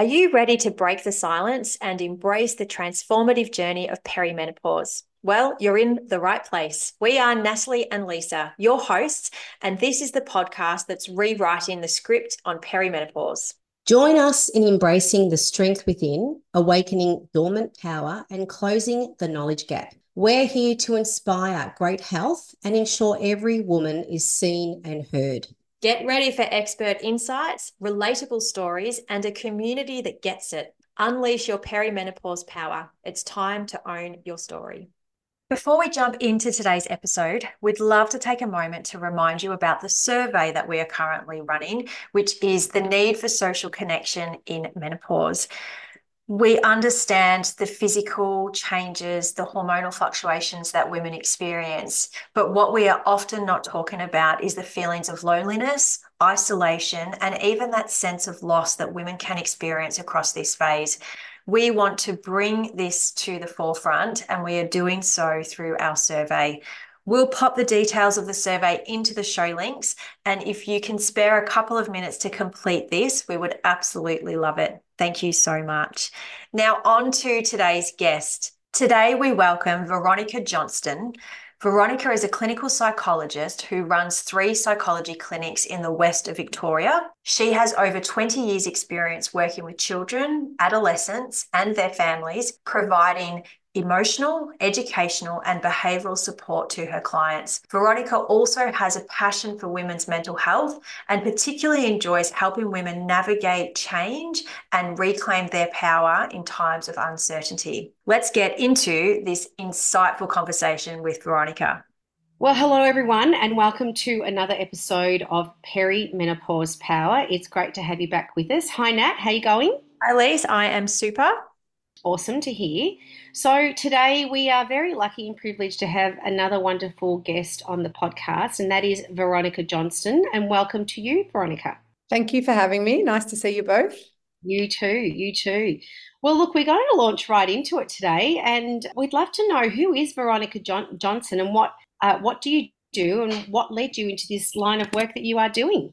Are you ready to break the silence and embrace the transformative journey of perimenopause? Well, you're in the right place. We are Natalie and Lisa, your hosts, and this is the podcast that's rewriting the script on perimenopause. Join us in embracing the strength within, awakening dormant power, and closing the knowledge gap. We're here to inspire great health and ensure every woman is seen and heard. Get ready for expert insights, relatable stories, and a community that gets it. Unleash your perimenopause power. It's time to own your story. Before we jump into today's episode, we'd love to take a moment to remind you about the survey that we are currently running, which is the need for social connection in menopause we understand the physical changes, the hormonal fluctuations that women experience. But what we are often not talking about is the feelings of loneliness, isolation, and even that sense of loss that women can experience across this phase. We want to bring this to the forefront, and we are doing so through our survey. We'll pop the details of the survey into the show links. And if you can spare a couple of minutes to complete this, we would absolutely love it. Thank you so much. Now, on to today's guest. Today, we welcome Veronica Johnston. Veronica is a clinical psychologist who runs three psychology clinics in the west of Victoria. She has over 20 years' experience working with children, adolescents, and their families, providing emotional, educational, and behavioral support to her clients. Veronica also has a passion for women's mental health and particularly enjoys helping women navigate change and reclaim their power in times of uncertainty. Let's get into this insightful conversation with Veronica. Well, hello everyone, and welcome to another episode of Perimenopause Power. It's great to have you back with us. Hi, Nat. How you going? Hi, Lise. I am super. Awesome to hear. So, today we are very lucky and privileged to have another wonderful guest on the podcast, and that is Veronica Johnston. And welcome to you, Veronica. Thank you for having me. Nice to see you both. You too, you too. Well, look, we're going to launch right into it today, and we'd love to know who is Veronica John- Johnson and what uh, what do you do and what led you into this line of work that you are doing?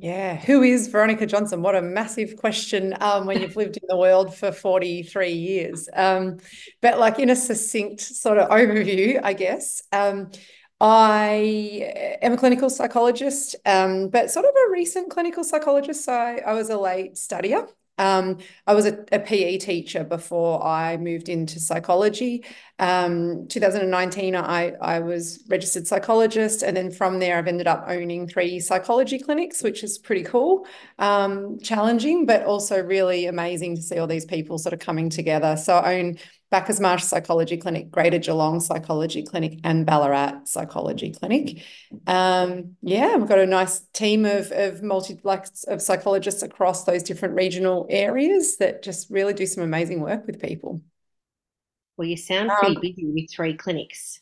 Yeah, who is Veronica Johnson? What a massive question um, when you've lived in the world for 43 years. Um, but, like, in a succinct sort of overview, I guess, um, I am a clinical psychologist, um, but sort of a recent clinical psychologist. So, I, I was a late studier. Um, I was a, a, PE teacher before I moved into psychology. Um, 2019, I, I was registered psychologist, and then from there, I've ended up owning three psychology clinics, which is pretty cool, um, challenging, but also really amazing to see all these people sort of coming together. So I own Bacchus Marsh Psychology Clinic, Greater Geelong Psychology Clinic, and Ballarat Psychology Clinic. Um, yeah, we've got a nice team of of multi like of psychologists across those different regional areas that just really do some amazing work with people. Well, you sound pretty um, busy with three clinics.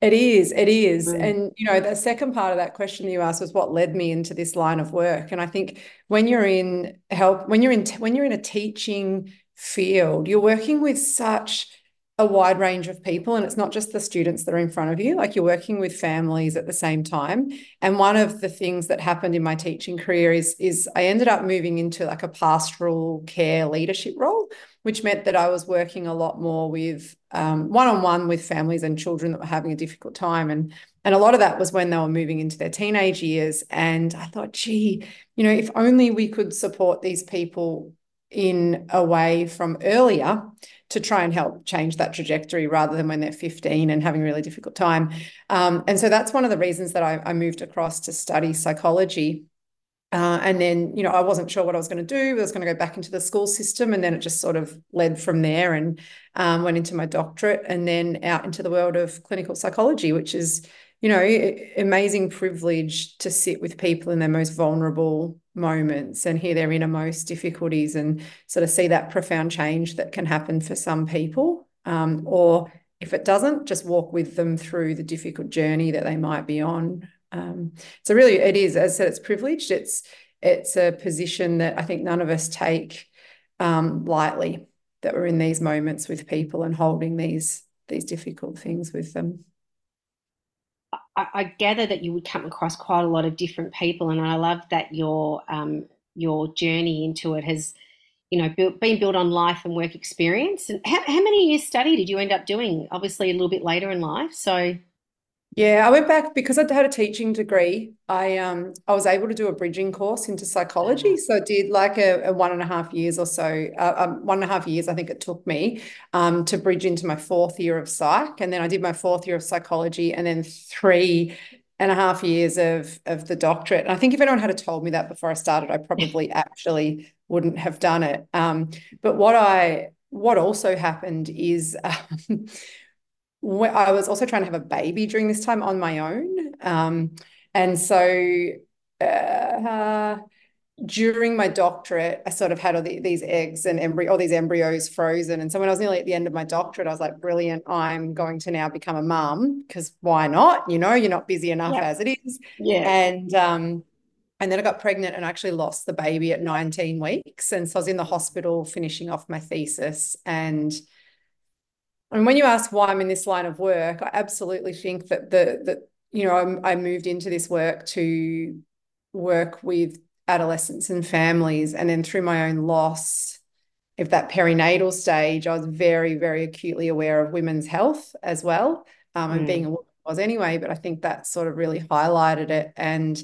It is, it is. Mm. And you know, the second part of that question you asked was what led me into this line of work. And I think when you're in help, when you're in when you're in a teaching field, you're working with such a wide range of people and it's not just the students that are in front of you like you're working with families at the same time. And one of the things that happened in my teaching career is is I ended up moving into like a pastoral care leadership role which meant that I was working a lot more with um, one-on-one with families and children that were having a difficult time. And and a lot of that was when they were moving into their teenage years. And I thought gee you know if only we could support these people in a way from earlier to try and help change that trajectory rather than when they're 15 and having a really difficult time. Um, and so that's one of the reasons that I, I moved across to study psychology. Uh, and then, you know, I wasn't sure what I was going to do. I was going to go back into the school system. And then it just sort of led from there and um, went into my doctorate and then out into the world of clinical psychology, which is, you know, amazing privilege to sit with people in their most vulnerable moments and hear their innermost difficulties and sort of see that profound change that can happen for some people. Um, or if it doesn't, just walk with them through the difficult journey that they might be on. Um, so really, it is as I said, it's privileged. It's it's a position that I think none of us take um, lightly. That we're in these moments with people and holding these these difficult things with them. I, I, gather that you would come across quite a lot of different people, and I love that your um, your journey into it has you know, built, being built on life and work experience. And how, how many years study did you end up doing? Obviously, a little bit later in life. So, yeah, I went back because I had a teaching degree. I um I was able to do a bridging course into psychology, mm-hmm. so I did like a, a one and a half years or so. Uh, um, one and a half years, I think it took me, um, to bridge into my fourth year of psych, and then I did my fourth year of psychology, and then three and a half years of of the doctorate. And I think if anyone had told me that before I started, I probably actually wouldn't have done it. Um, but what I what also happened is um, I was also trying to have a baby during this time on my own, um, and so. Uh, during my doctorate, I sort of had all the, these eggs and embryo, all these embryos frozen. And so when I was nearly at the end of my doctorate, I was like, brilliant, I'm going to now become a mum because why not? You know, you're not busy enough yeah. as it is. Yeah. And um, and then I got pregnant and actually lost the baby at 19 weeks. And so I was in the hospital finishing off my thesis. And and when you ask why I'm in this line of work, I absolutely think that the that you know I, I moved into this work to work with adolescents and families. And then through my own loss, if that perinatal stage, I was very, very acutely aware of women's health as well. Um, mm. And being a woman was anyway, but I think that sort of really highlighted it. And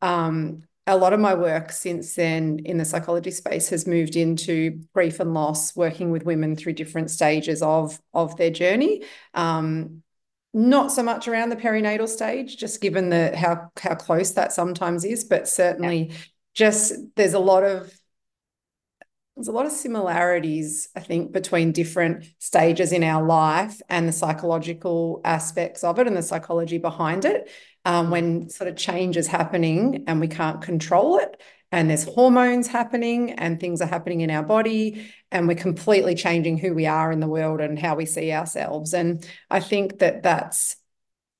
um, a lot of my work since then in the psychology space has moved into grief and loss, working with women through different stages of, of their journey. Um, not so much around the perinatal stage, just given the how how close that sometimes is, but certainly yeah just there's a lot of there's a lot of similarities, I think, between different stages in our life and the psychological aspects of it and the psychology behind it. Um, when sort of change is happening and we can't control it, and there's hormones happening and things are happening in our body, and we're completely changing who we are in the world and how we see ourselves. And I think that that's,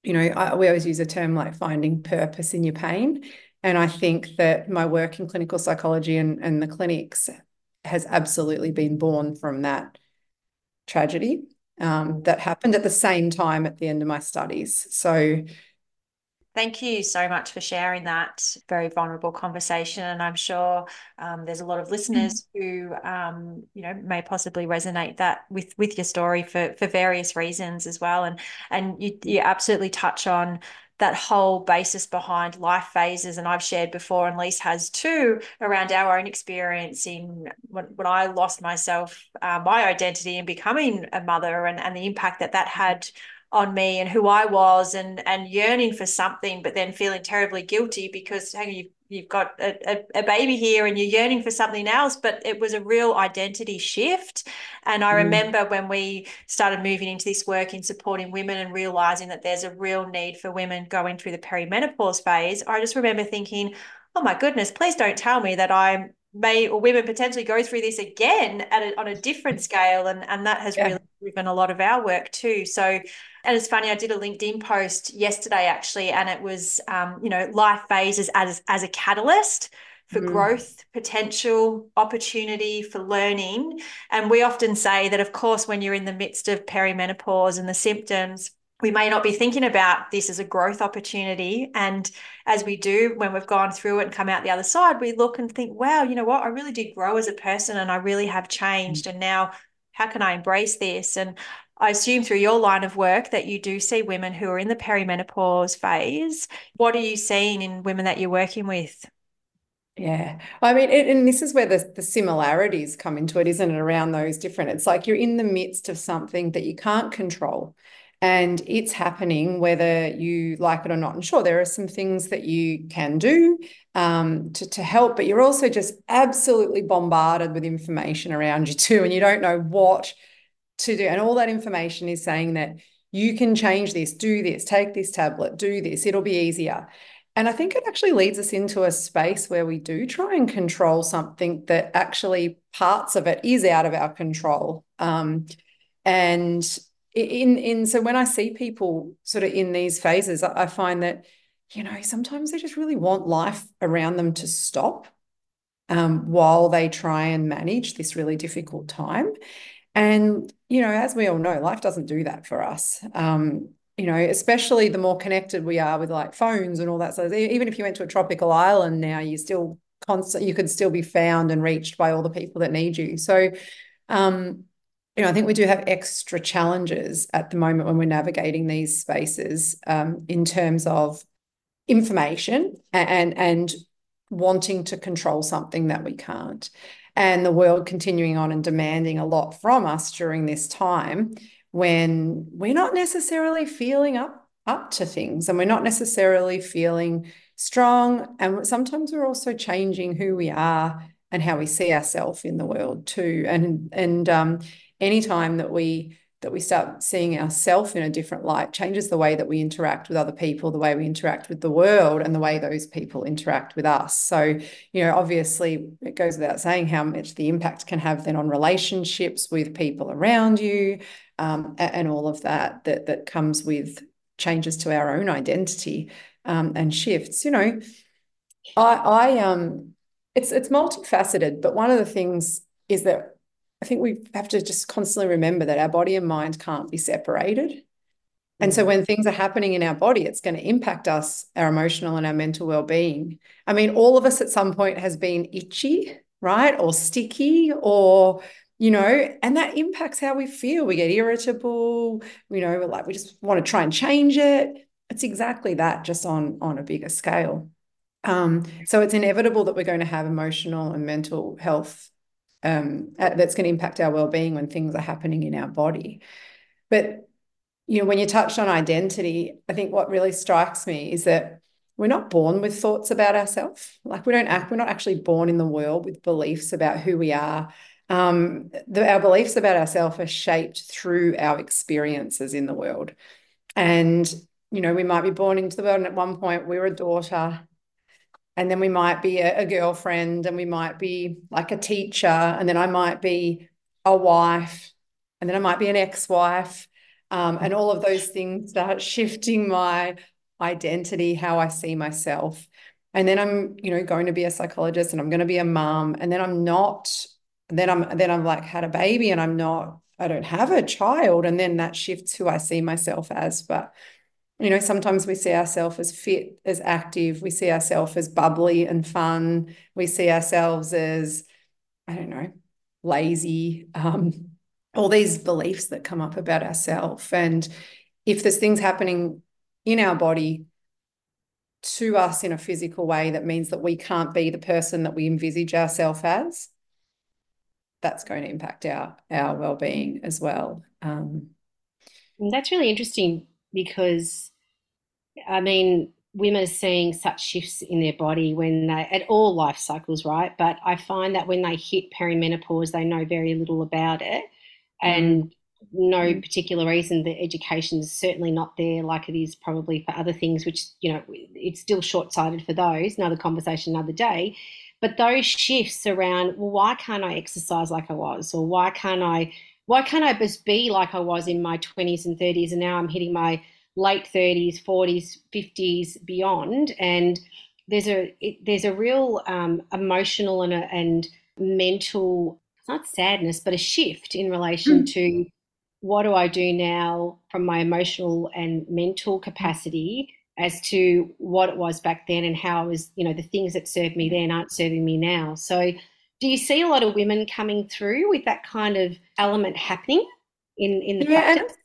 you know, I, we always use a term like finding purpose in your pain. And I think that my work in clinical psychology and, and the clinics has absolutely been born from that tragedy um, that happened at the same time at the end of my studies. So, Thank you so much for sharing that very vulnerable conversation, and I'm sure um, there's a lot of listeners who, um, you know, may possibly resonate that with with your story for for various reasons as well. And and you you absolutely touch on that whole basis behind life phases. And I've shared before, and Lise has too, around our own experience in when, when I lost myself, uh, my identity in becoming a mother and, and the impact that that had on me and who I was and and yearning for something, but then feeling terribly guilty because hang on, you you've got a, a, a, baby here and you're yearning for something else but it was a real identity shift and i mm. remember when we started moving into this work in supporting women and realizing that there's a real need for women going through the perimenopause phase i just remember thinking oh my goodness please don't tell me that i may or women potentially go through this again at a, on a different scale and and that has yeah. really driven a lot of our work too so and it's funny, I did a LinkedIn post yesterday actually, and it was, um, you know, life phases as, as a catalyst for mm. growth, potential, opportunity, for learning. And we often say that, of course, when you're in the midst of perimenopause and the symptoms, we may not be thinking about this as a growth opportunity. And as we do, when we've gone through it and come out the other side, we look and think, wow, you know what? I really did grow as a person and I really have changed. And now, how can I embrace this? And I assume through your line of work that you do see women who are in the perimenopause phase. What are you seeing in women that you're working with? Yeah. I mean, it, and this is where the, the similarities come into it, isn't it? Around those different, it's like you're in the midst of something that you can't control and it's happening whether you like it or not. And sure, there are some things that you can do um, to, to help, but you're also just absolutely bombarded with information around you too, and you don't know what to do. And all that information is saying that you can change this, do this, take this tablet, do this, it'll be easier. And I think it actually leads us into a space where we do try and control something that actually parts of it is out of our control. Um, and in in so when I see people sort of in these phases, I, I find that you know sometimes they just really want life around them to stop um, while they try and manage this really difficult time. And, you know, as we all know, life doesn't do that for us. Um, you know, especially the more connected we are with like phones and all that. So even if you went to a tropical island now, you still constant you could still be found and reached by all the people that need you so um you know i think we do have extra challenges at the moment when we're navigating these spaces um, in terms of information and and wanting to control something that we can't. And the world continuing on and demanding a lot from us during this time when we're not necessarily feeling up up to things and we're not necessarily feeling strong. And sometimes we're also changing who we are and how we see ourselves in the world too. And and um anytime that we that we start seeing ourselves in a different light changes the way that we interact with other people, the way we interact with the world, and the way those people interact with us. So, you know, obviously, it goes without saying how much the impact can have then on relationships with people around you, um, and all of that that that comes with changes to our own identity um, and shifts. You know, I, I um, it's it's multifaceted, but one of the things is that I think we have to just constantly remember that our body and mind can't be separated. And so mm. when things are happening in our body, it's going to impact us, our emotional and our mental well-being. I mean, all of us at some point has been itchy, right? Or sticky or you know, and that impacts how we feel. We get irritable, you know, we're like we just want to try and change it. It's exactly that, just on on a bigger scale. Um, so it's inevitable that we're going to have emotional and mental health um, that's going to impact our well-being when things are happening in our body. But you know when you touched on identity i think what really strikes me is that we're not born with thoughts about ourselves like we don't act we're not actually born in the world with beliefs about who we are. Um, the, our beliefs about ourselves are shaped through our experiences in the world. And you know we might be born into the world and at one point we are a daughter and then we might be a, a, girlfriend and we might be like a teacher and then i might be a wife and then i might be an ex-wife um, and all of those things start shifting my identity how i see myself. And then i'm you know going to be a psychologist and i'm going to be a mom and then i'm not then i'm then i'm like had a baby and i'm not i don't have a child and then that shifts who i see myself as. But you know, sometimes we see ourselves as fit, as active. We see ourselves as bubbly and fun. We see ourselves as, I don't know, lazy. Um, all these beliefs that come up about ourselves. And if there's things happening in our body to us in a physical way that means that we can't be the person that we envisage ourselves as, that's going to impact our our well-being as well. Um, that's really interesting because I mean, women are seeing such shifts in their body when they at all life cycles, right? But I find that when they hit perimenopause, they know very little about it, and mm. no particular reason. The education is certainly not there like it is probably for other things, which you know it's still short sighted for those. Another conversation, another day. But those shifts around, well, why can't I exercise like I was, or why can't I? Why can't I just be like I was in my 20s and 30s, and now I'm hitting my late 30s, 40s, 50s, beyond. And there's a it, there's a real um, emotional and, a, and mental, not sadness, but a shift in relation mm. to what do I do now from my emotional and mental capacity as to what it was back then and how I was, you know, the things that served me then aren't serving me now. So do you see a lot of women coming through with that kind of element happening in, in the yeah, practice?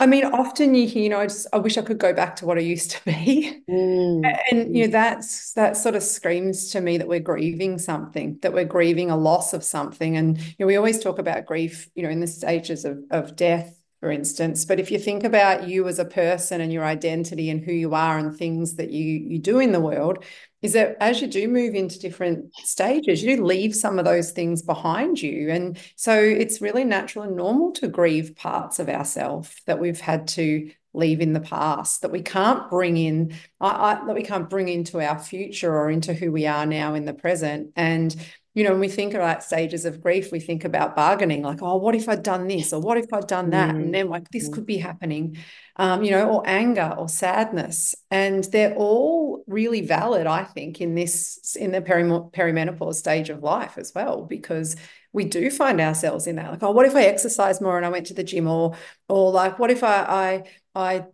I mean, often you hear, you know, I just I wish I could go back to what I used to be. Mm. And you know, that's that sort of screams to me that we're grieving something, that we're grieving a loss of something. And you know, we always talk about grief, you know, in the stages of, of death, for instance. But if you think about you as a person and your identity and who you are and things that you you do in the world, is that as you do move into different stages, you leave some of those things behind you. And so it's really natural and normal to grieve parts of ourselves that we've had to leave in the past that we can't bring in I, I, that we can't bring into our future or into who we are now in the present and you know, when we think about stages of grief, we think about bargaining, like, oh, what if I'd done this, or what if I'd done that, mm. and then like this mm. could be happening, um, you know, or anger or sadness, and they're all really valid, I think, in this in the peri- perimenopause stage of life as well, because we do find ourselves in that, like, oh, what if I exercise more and I went to the gym, or or like, what if I I I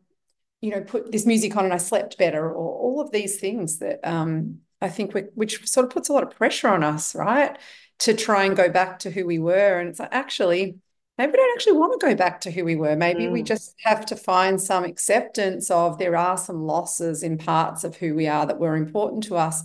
you know put this music on and I slept better, or all of these things that um I think which sort of puts a lot of pressure on us, right? To try and go back to who we were. And it's like, actually, maybe we don't actually want to go back to who we were. Maybe mm. we just have to find some acceptance of there are some losses in parts of who we are that were important to us.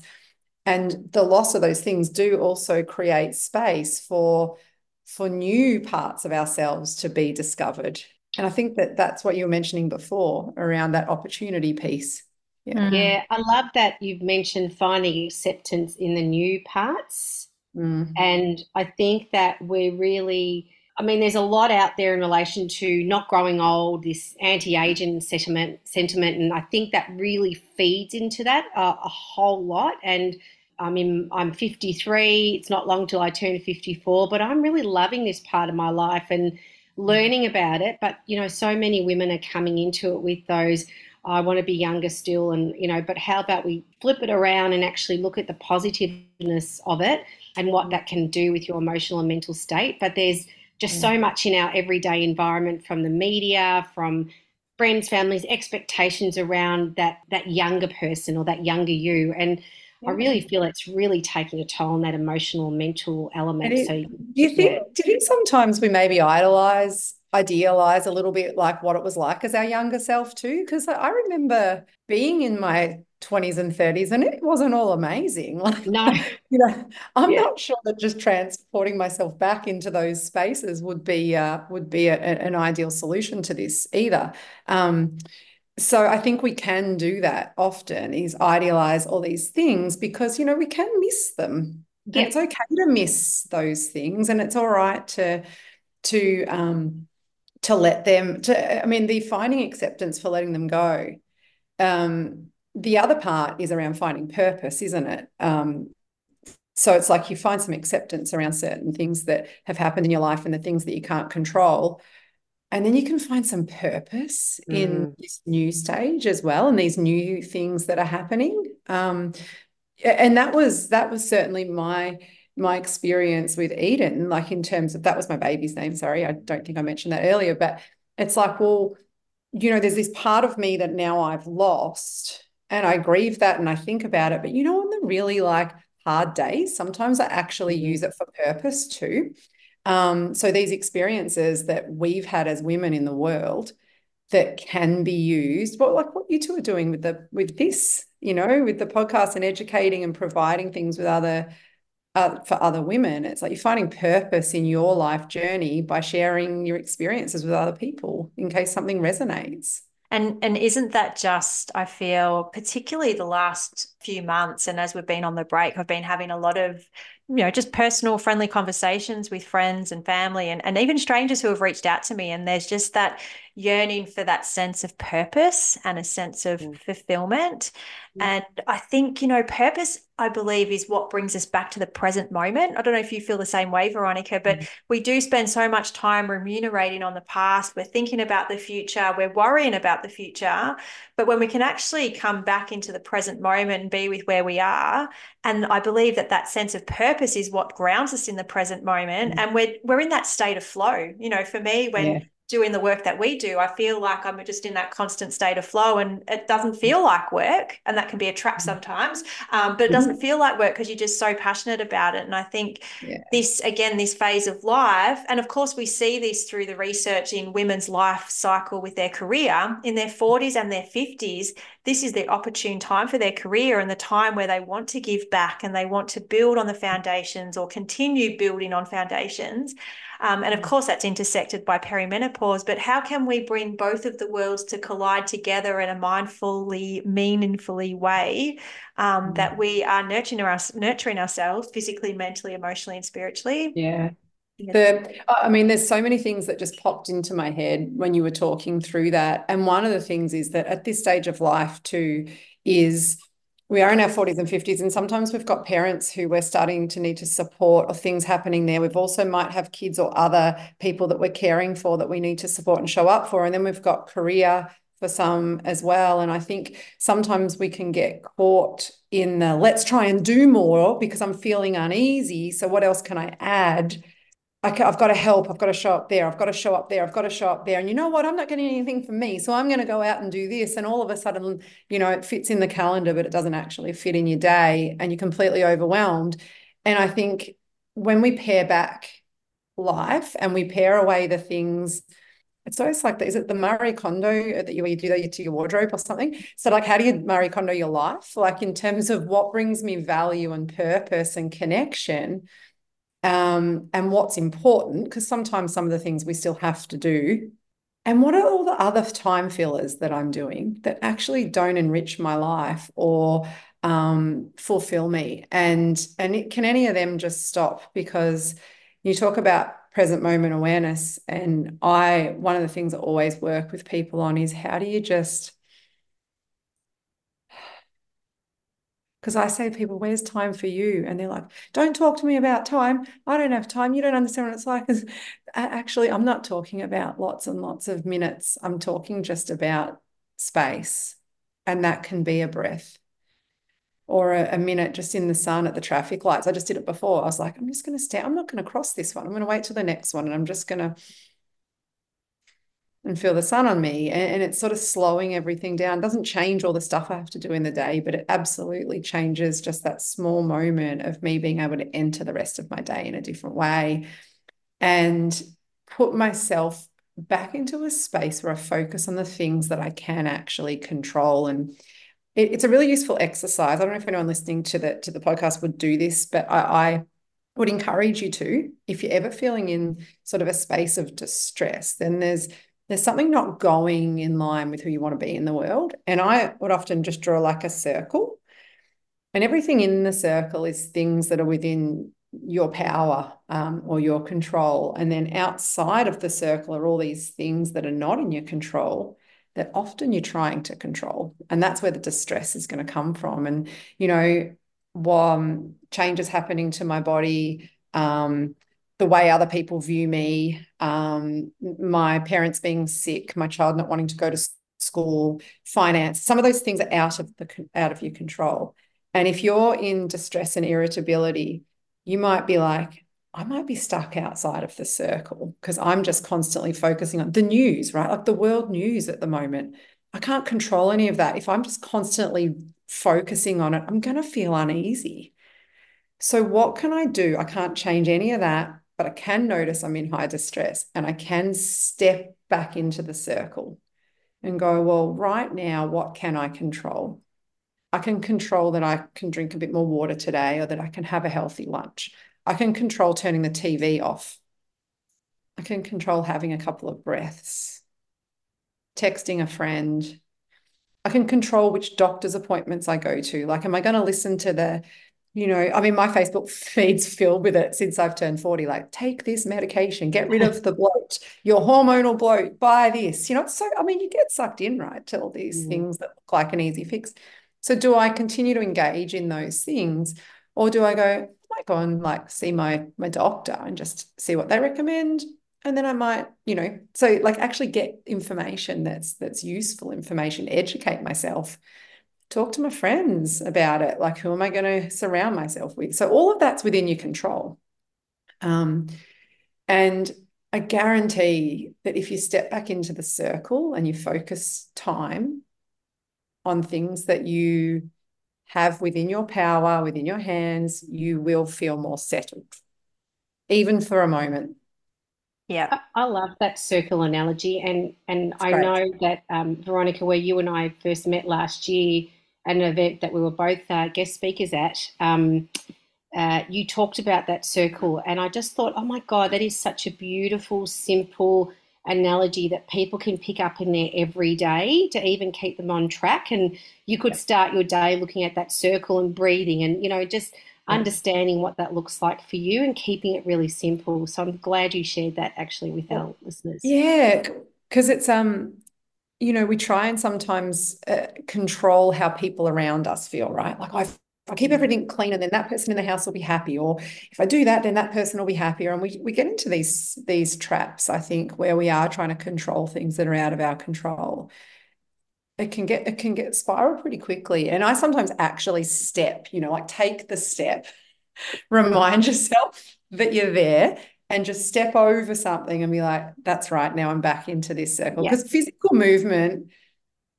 And the loss of those things do also create space for for new parts of ourselves to be discovered. And I think that that's what you were mentioning before around that opportunity piece. Yeah. yeah, I love that you've mentioned finding acceptance in the new parts. Mm. And I think that we're really, I mean, there's a lot out there in relation to not growing old, this anti-aging sentiment, sentiment, and I think that really feeds into that uh, a whole lot. And I mean, I'm 53. It's not long till I turn 54, but I'm really loving this part of my life and learning about it. But you know, so many women are coming into it with those I want to be younger still, and you know, but how about we flip it around and actually look at the positiveness of it and what that can do with your emotional and mental state. But there's just mm. so much in our everyday environment from the media, from friends, families, expectations around that that younger person or that younger you. And I really feel it's really taking a toll on that emotional, mental element. It, so, do you think? Yeah. Do you think sometimes we maybe idolize idealize a little bit like what it was like as our younger self too because i remember being in my 20s and 30s and it wasn't all amazing like no you know i'm yeah. not sure that just transporting myself back into those spaces would be uh, would be a, an ideal solution to this either um, so i think we can do that often is idealize all these things because you know we can miss them yeah. it's okay to miss those things and it's all right to to um to let them to i mean the finding acceptance for letting them go um, the other part is around finding purpose isn't it um, so it's like you find some acceptance around certain things that have happened in your life and the things that you can't control and then you can find some purpose mm. in this new stage as well and these new things that are happening um, and that was that was certainly my my experience with Eden, like in terms of that was my baby's name. Sorry, I don't think I mentioned that earlier, but it's like, well, you know, there's this part of me that now I've lost, and I grieve that and I think about it. But you know, on the really like hard days, sometimes I actually mm-hmm. use it for purpose too. Um, so these experiences that we've had as women in the world that can be used, but like what you two are doing with the with this, you know, with the podcast and educating and providing things with other uh, for other women. It's like you're finding purpose in your life journey by sharing your experiences with other people in case something resonates. And and isn't that just I feel particularly the last few months and as we've been on the break I've been having a lot of you know just personal friendly conversations with friends and family and, and even strangers who have reached out to me and there's just that yearning for that sense of purpose and a sense of mm. fulfillment mm. and i think you know purpose i believe is what brings us back to the present moment i don't know if you feel the same way veronica but mm. we do spend so much time remunerating on the past we're thinking about the future we're worrying about the future but when we can actually come back into the present moment and be with where we are and i believe that that sense of purpose is what grounds us in the present moment mm. and we're we're in that state of flow you know for me when yeah doing the work that we do, I feel like I'm just in that constant state of flow and it doesn't feel like work. And that can be a trap mm-hmm. sometimes, um, but it doesn't mm-hmm. feel like work because you're just so passionate about it. And I think yeah. this, again, this phase of life, and of course, we see this through the research in women's life cycle with their career in their 40s and their 50s. This is the opportune time for their career and the time where they want to give back and they want to build on the foundations or continue building on foundations. Um, and of mm. course, that's intersected by perimenopause. But how can we bring both of the worlds to collide together in a mindfully, meaningfully way um, mm. that we are nurturing, our, nurturing ourselves physically, mentally, emotionally, and spiritually? Yeah. The, I mean, there's so many things that just popped into my head when you were talking through that. And one of the things is that at this stage of life, too, is we are in our 40s and 50s and sometimes we've got parents who we're starting to need to support or things happening there. We've also might have kids or other people that we're caring for that we need to support and show up for. And then we've got career for some as well. And i think sometimes we can get caught in the let's try and do more because i'm feeling uneasy. So what else can i add I've got to help. I've got to show up there. I've got to show up there. I've got to show up there. And you know what? I'm not getting anything from me. So I'm going to go out and do this. And all of a sudden, you know, it fits in the calendar, but it doesn't actually fit in your day. And you're completely overwhelmed. And I think when we pare back life and we pare away the things, it's always like, is it the Marie Kondo that you, you do that to your wardrobe or something? So like, how do you Marie Kondo your life? Like in terms of what brings me value and purpose and connection um, and what's important, because sometimes some of the things we still have to do. And what are all the other time fillers that I'm doing that actually don't enrich my life or um, fulfill me? And and it, can any of them just stop? Because you talk about present moment awareness, and I one of the things I always work with people on is how do you just Because I say people, where's time for you? And they're like, don't talk to me about time. I don't have time. You don't understand what it's like. Actually, I'm not talking about lots and lots of minutes. I'm talking just about space. And that can be a breath or a, a, minute just in the sun at the traffic lights. I just did it before. I was like, I'm just going to stay. I'm not going to cross this one. I'm going to wait till the next one. And I'm just going to and feel the sun on me. And, and, it's sort of slowing everything down. It doesn't change all the stuff I have to do in the day, but it absolutely changes just that small moment of me being able to enter the rest of my day in a different way and put myself back into a space where I focus on the things that I can actually control. And it, it's a really useful exercise. I don't know if anyone listening to the to the podcast would do this, but I, I would encourage you to, if you're ever feeling in sort of a space of distress, then there's there's something not going in line with who you want to be in the world. And I would often just draw like a circle. And everything in the circle is things that are within your power um, or your control. And then outside of the circle are all these things that are not in your control that often you're trying to control. And that's where the distress is going to come from. And, you know, while um, changes happening to my body, um, the way other people view me, um, my parents being sick, my child not wanting to go to school, finance, some of those things are out of the out of your control. And if you're in distress and irritability, you might be like, I might be stuck outside of the circle because I'm just constantly focusing on the news, right? Like the world news at the moment. I can't control any of that. If I'm just constantly focusing on it, I'm going to feel uneasy. So, what can I do? I can't change any of that but I can notice I'm in high distress and I can step back into the circle and go, well, right now, what can I control? I can control that I can drink a bit more water today or that I can have a healthy lunch. I can control turning the TV off. I can control having a couple of breaths, texting a friend. I can control which doctor's appointments I go to. Like, am I going to listen to the you know, I mean, my Facebook feed's filled with it since I've turned 40. Like, take this medication, get rid of the bloat, your hormonal bloat, buy this. You know, so, I mean, you get sucked in, right, to all these mm. things that look like an easy fix. So, do I continue to engage in those things? Or do I go, I might go and like see my my doctor and just see what they recommend? And then I might, you know, so like actually get information that's that's useful information, educate myself talk to my friends about it. Like, who am I going to surround myself with? So, all of that's within your control. Um, and I guarantee that if you step back into the circle and you focus time on things that you have within your power, within your hands, you will feel more settled, even for a moment. Yeah, I, love that circle analogy, and and I great. know that um, Veronica, where you and I first met last year, an event that we were both uh, guest speakers at, um, uh, you talked about that circle, and I just thought, oh my God, that is such a beautiful, simple analogy that people can pick up in their everyday to even keep them on track. And you could start your day looking at that circle and breathing, and you know, just understanding what that looks like for you and keeping it really simple. So I'm glad you shared that actually with our listeners. Yeah, because it's um you know, we try and sometimes uh, control how people around us feel, right? Like if I keep everything clean and then that person in the house will be happy, or if I do that, then that person will be happier. And we we get into these these traps, I think, where we are trying to control things that are out of our control. It can get it can get spiral pretty quickly. And I sometimes actually step, you know, like take the step, remind yourself that you're there and just step over something and be like, that's right, now I'm back into this circle. Because yeah. physical movement,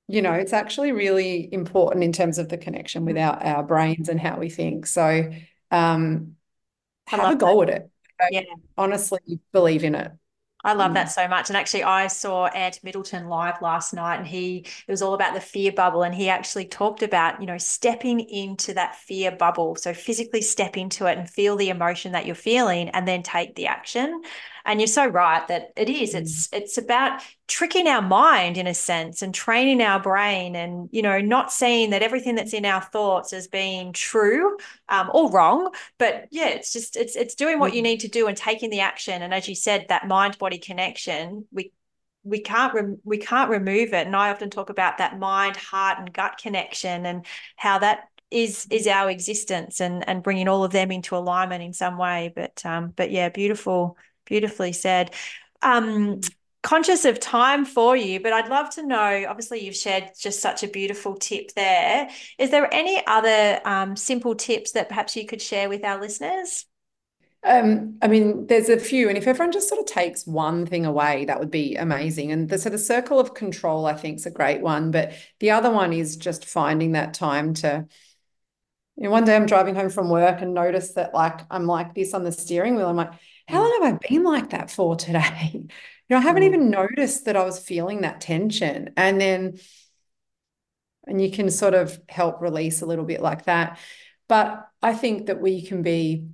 you know, it's actually really important in terms of the connection with our, our brains and how we think. So um, have a go that. at it. yeah. honestly believe in it. I love that mm. so much. And actually, I saw Ant Middleton live last night, and he it was all about the fear bubble, and he actually talked about you know stepping into that fear bubble. So physically step into it and feel the emotion that you're feeling, and then take the action and you're so right that it is. Mm. it's it's about tricking our mind in a sense and training our brain and you know not seeing that everything that's in our thoughts as being true um, or wrong. But yeah it's just it's it's doing what you mm. need to do and taking the action. And as you said that mind body connection we we can't re- we can't remove it. And i often talk about that mind heart and gut connection and how that is is our existence and and bringing all of them into alignment in some way. But um but yeah beautiful Beautifully said. Um, conscious of time for you, but I'd love to know. Obviously, you've shared just such a beautiful tip there. Is there any other um, simple tips that perhaps you could share with our listeners? Um, I mean, there's a few, and if everyone just sort of takes one thing away, that would be amazing. And the, so the circle of control, I think, is a great one. But the other one is just finding that time to. You know, one day I'm driving home from work and notice that like I'm like this on the steering wheel. I'm like, how long have I been like that for today? you know, I haven't mm. even noticed that I was feeling that tension. And then, and you can sort of help release a little bit like that. But I think that we can be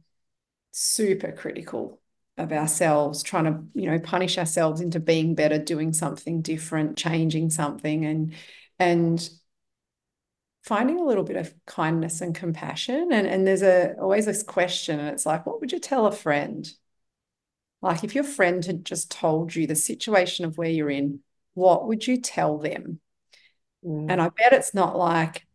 super critical of ourselves, trying to, you know, punish ourselves into being better, doing something different, changing something, and and finding a little bit of kindness and compassion. And and there's a always this question, and it's like, what would you tell a friend? Like if your friend had just told you the situation of where you're in, what would you tell them? Mm. And I bet it's not like,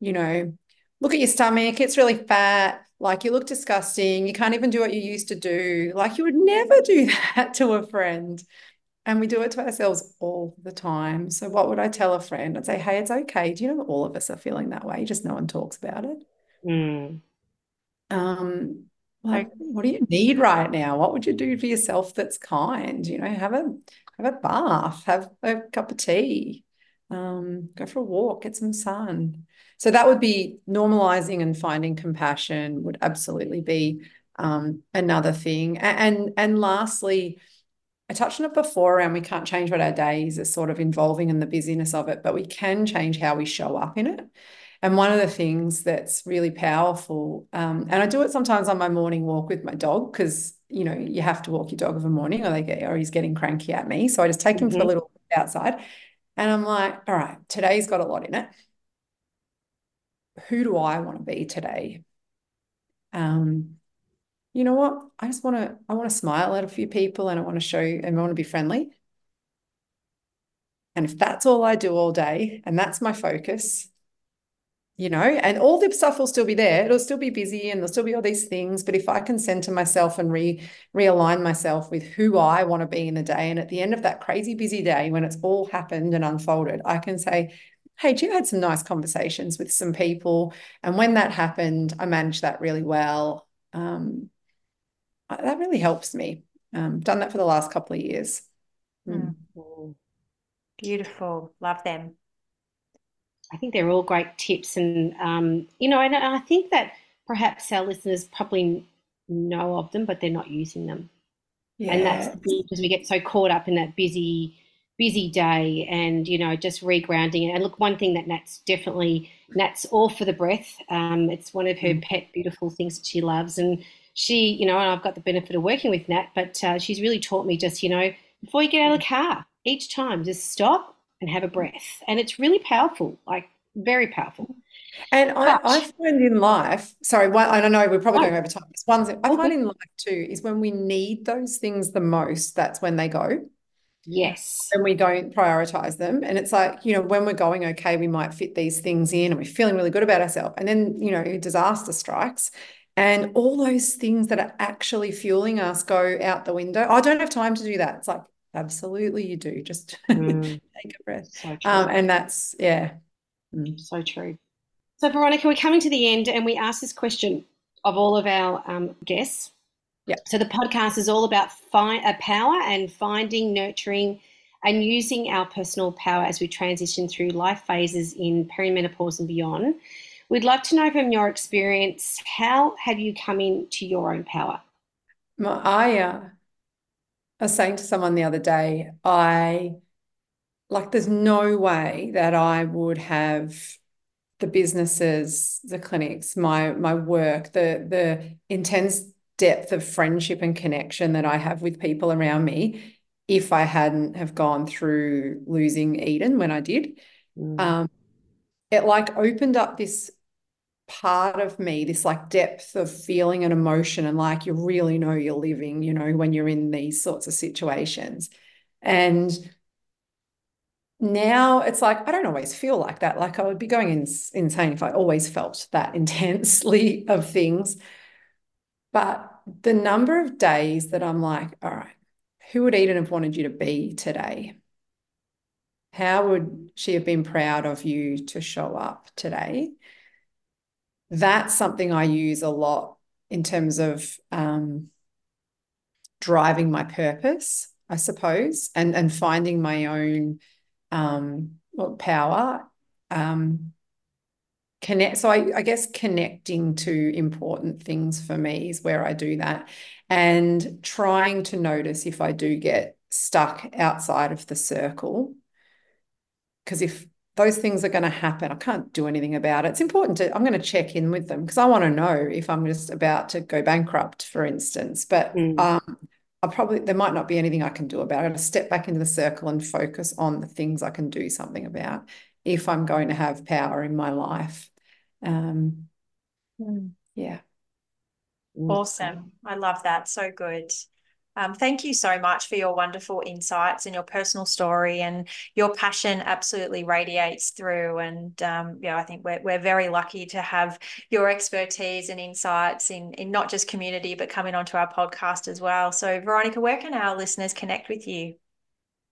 you know, look at your stomach, it's really fat, like you look disgusting, you can't even do what you used to do. Like you would never do that to a friend. And we do it to ourselves all the time. So, what would I tell a friend? I'd say, hey, it's okay. Do you know all of us are feeling that way? Just no one talks about it. Mm. Um, like what do you need right now? What would you do for yourself that's kind? You know have a have a bath have a cup of tea um, go for a walk get some sun. So that would be normalizing and finding compassion would absolutely be um, another thing. And, and and lastly I touched on it before around we can't change what our days are sort of involving in the busyness of it, but we can change how we show up in it. And one of the things that's really powerful, um, and I do it sometimes on my morning walk with my dog because you know you have to walk your dog of a morning, or they get or he's getting cranky at me. So I just take him mm-hmm. for a little outside, and I'm like, all right, today's got a lot in it. Who do I want to be today? Um, you know what? I just want to I want to smile at a few people, and I want to show and I want to be friendly. And if that's all I do all day, and that's my focus, you know, and all the stuff will still be there. It'll still be busy and there'll still be all these things. But if I can center myself and re realign myself with who I want to be in the day, and at the end of that crazy busy day, when it's all happened and unfolded, I can say, Hey, you had some nice conversations with some people. And when that happened, I managed that really well. Um, that really helps me. Um, done that for the last couple of years. Mm. Beautiful. Love them. I think they're all great tips, and um, you know, and I think that perhaps our listeners probably know of them, but they're not using them. Yeah. And that's because we get so caught up in that busy, busy day, and you know, just regrounding. And look, one thing that Nat's definitely Nat's all for the breath. Um, it's one of her mm. pet beautiful things that she loves, and she, you know, and I've got the benefit of working with Nat, but uh, she's really taught me just, you know, before you get out of the car, each time, just stop and have a breath. And it's really powerful, like very powerful. And I, I, find in life, sorry, one, I don't know, we're probably oh. going over time. It's one thing I find in life too is when we need those things the most, that's when they go. Yes. And we don't prioritize them. And it's like, you know, when we're going okay, we might fit these things in and we're feeling really good about ourselves. And then, you know, disaster strikes and all those things that are actually fueling us go out the window. I don't have time to do that. It's like, absolutely, you do. Just mm. take a breath. So um, and that's, yeah, Mm. So true. So, Veronica, we're coming to the end and we ask this question of all of our um, guests Yeah. So the podcast is all about fi- uh, power and finding, nurturing, and using our personal power as we transition through life phases in perimenopause and beyond. We'd love to know from your experience, how have you come into your own power? I, uh, I was saying to someone the other day, I like there's no way that I would have the businesses, the clinics, my my work, the the intense depth of friendship and connection that I have with people around me if I hadn't have gone through losing Eden when I did. Mm. Um, it like opened up this part of me, this like depth of feeling and emotion, and like you really know you're living, you know, when you're in these sorts of situations. And now it's like I don't always feel like that. Like I would be going in, insane if I always felt that intensely of things. But the number of days that I'm like, all right, who would Eden have wanted you to be today? How would she have been proud of you to show up today? That's something I use a lot in terms of um, driving my purpose, I suppose, and and finding my own um, power. Um, connect so I, I, guess connecting to important things for me is where i do that and trying to notice if i do get stuck outside of the circle because if those things are going to happen i can't do anything about it it's important to i'm going to check in with them because i want to know if i'm just about to go bankrupt for instance but mm. um, i probably there might not be anything i can do about it i step back into the circle and focus on the things i can do something about if i'm going to have power in my life um, mm. yeah. Awesome. I love that. So good. Um, thank you so much for your wonderful insights and your personal story and your passion absolutely radiates through. And um, yeah, I think we're, we're very lucky to have your expertise and insights in, in not just community, but coming onto our podcast as well. So Veronica, where can our listeners connect with you?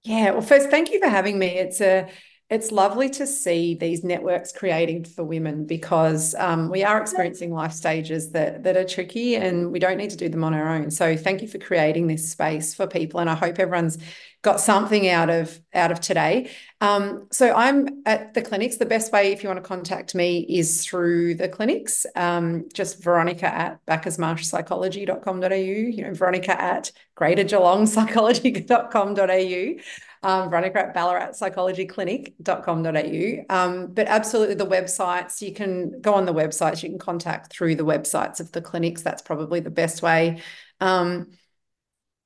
Yeah, well, first, thank you for having me. It's a it's lovely to see these networks creating for women because um, we are experiencing life stages that that are tricky and we don't need to do them on our own. So thank you for creating this space for people, and I hope everyone's got something out of out of today. Um, so I'm at the clinics. The best way, if you want to contact me, is through the clinics. Um, just Veronica at bacchusmarshpsychology.com.au. You know, Veronica at Greater Geelong Psychology.com.au um, Veronica at Ballarat Psychology Clinic.com.au. Um, but absolutely the websites, you can go on the websites, you can contact through the websites of the clinics. That's probably the best way. Um,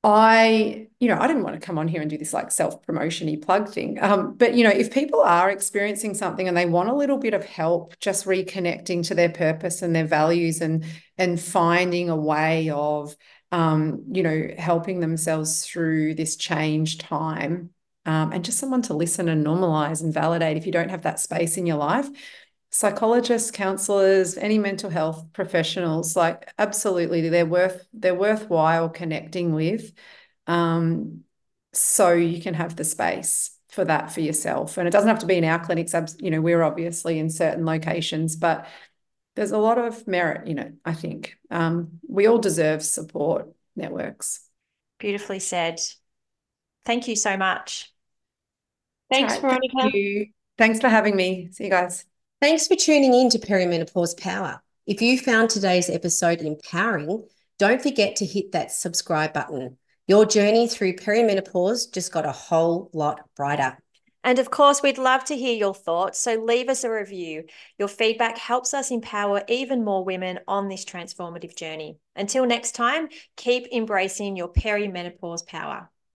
I, you know, I didn't want to come on here and do this like self-promotion y plug thing. Um, but you know, if people are experiencing something and they want a little bit of help just reconnecting to their purpose and their values and and finding a way of um, you know, helping themselves through this change time, um, and just someone to listen and normalize and validate if you don't have that space in your life. Psychologists counselors any mental health professionals like absolutely they're worth they're worthwhile connecting with um, so you can have the space for that for yourself. And it doesn't have to be in our clinics you know we're obviously in certain locations but there's a lot of merit in it i think. Um, we all deserve support networks. Beautifully said. Thank you so much Thanks, right, Veronica. Thank you. Thanks for having me. See you guys. Thanks for tuning in to Perimenopause Power. If you found today's episode empowering, don't forget to hit that subscribe button. Your journey through perimenopause just got a whole lot brighter. And of course, we'd love to hear your thoughts, so leave us a review. Your feedback helps us empower even more women on this transformative journey. Until next time, keep embracing your perimenopause power.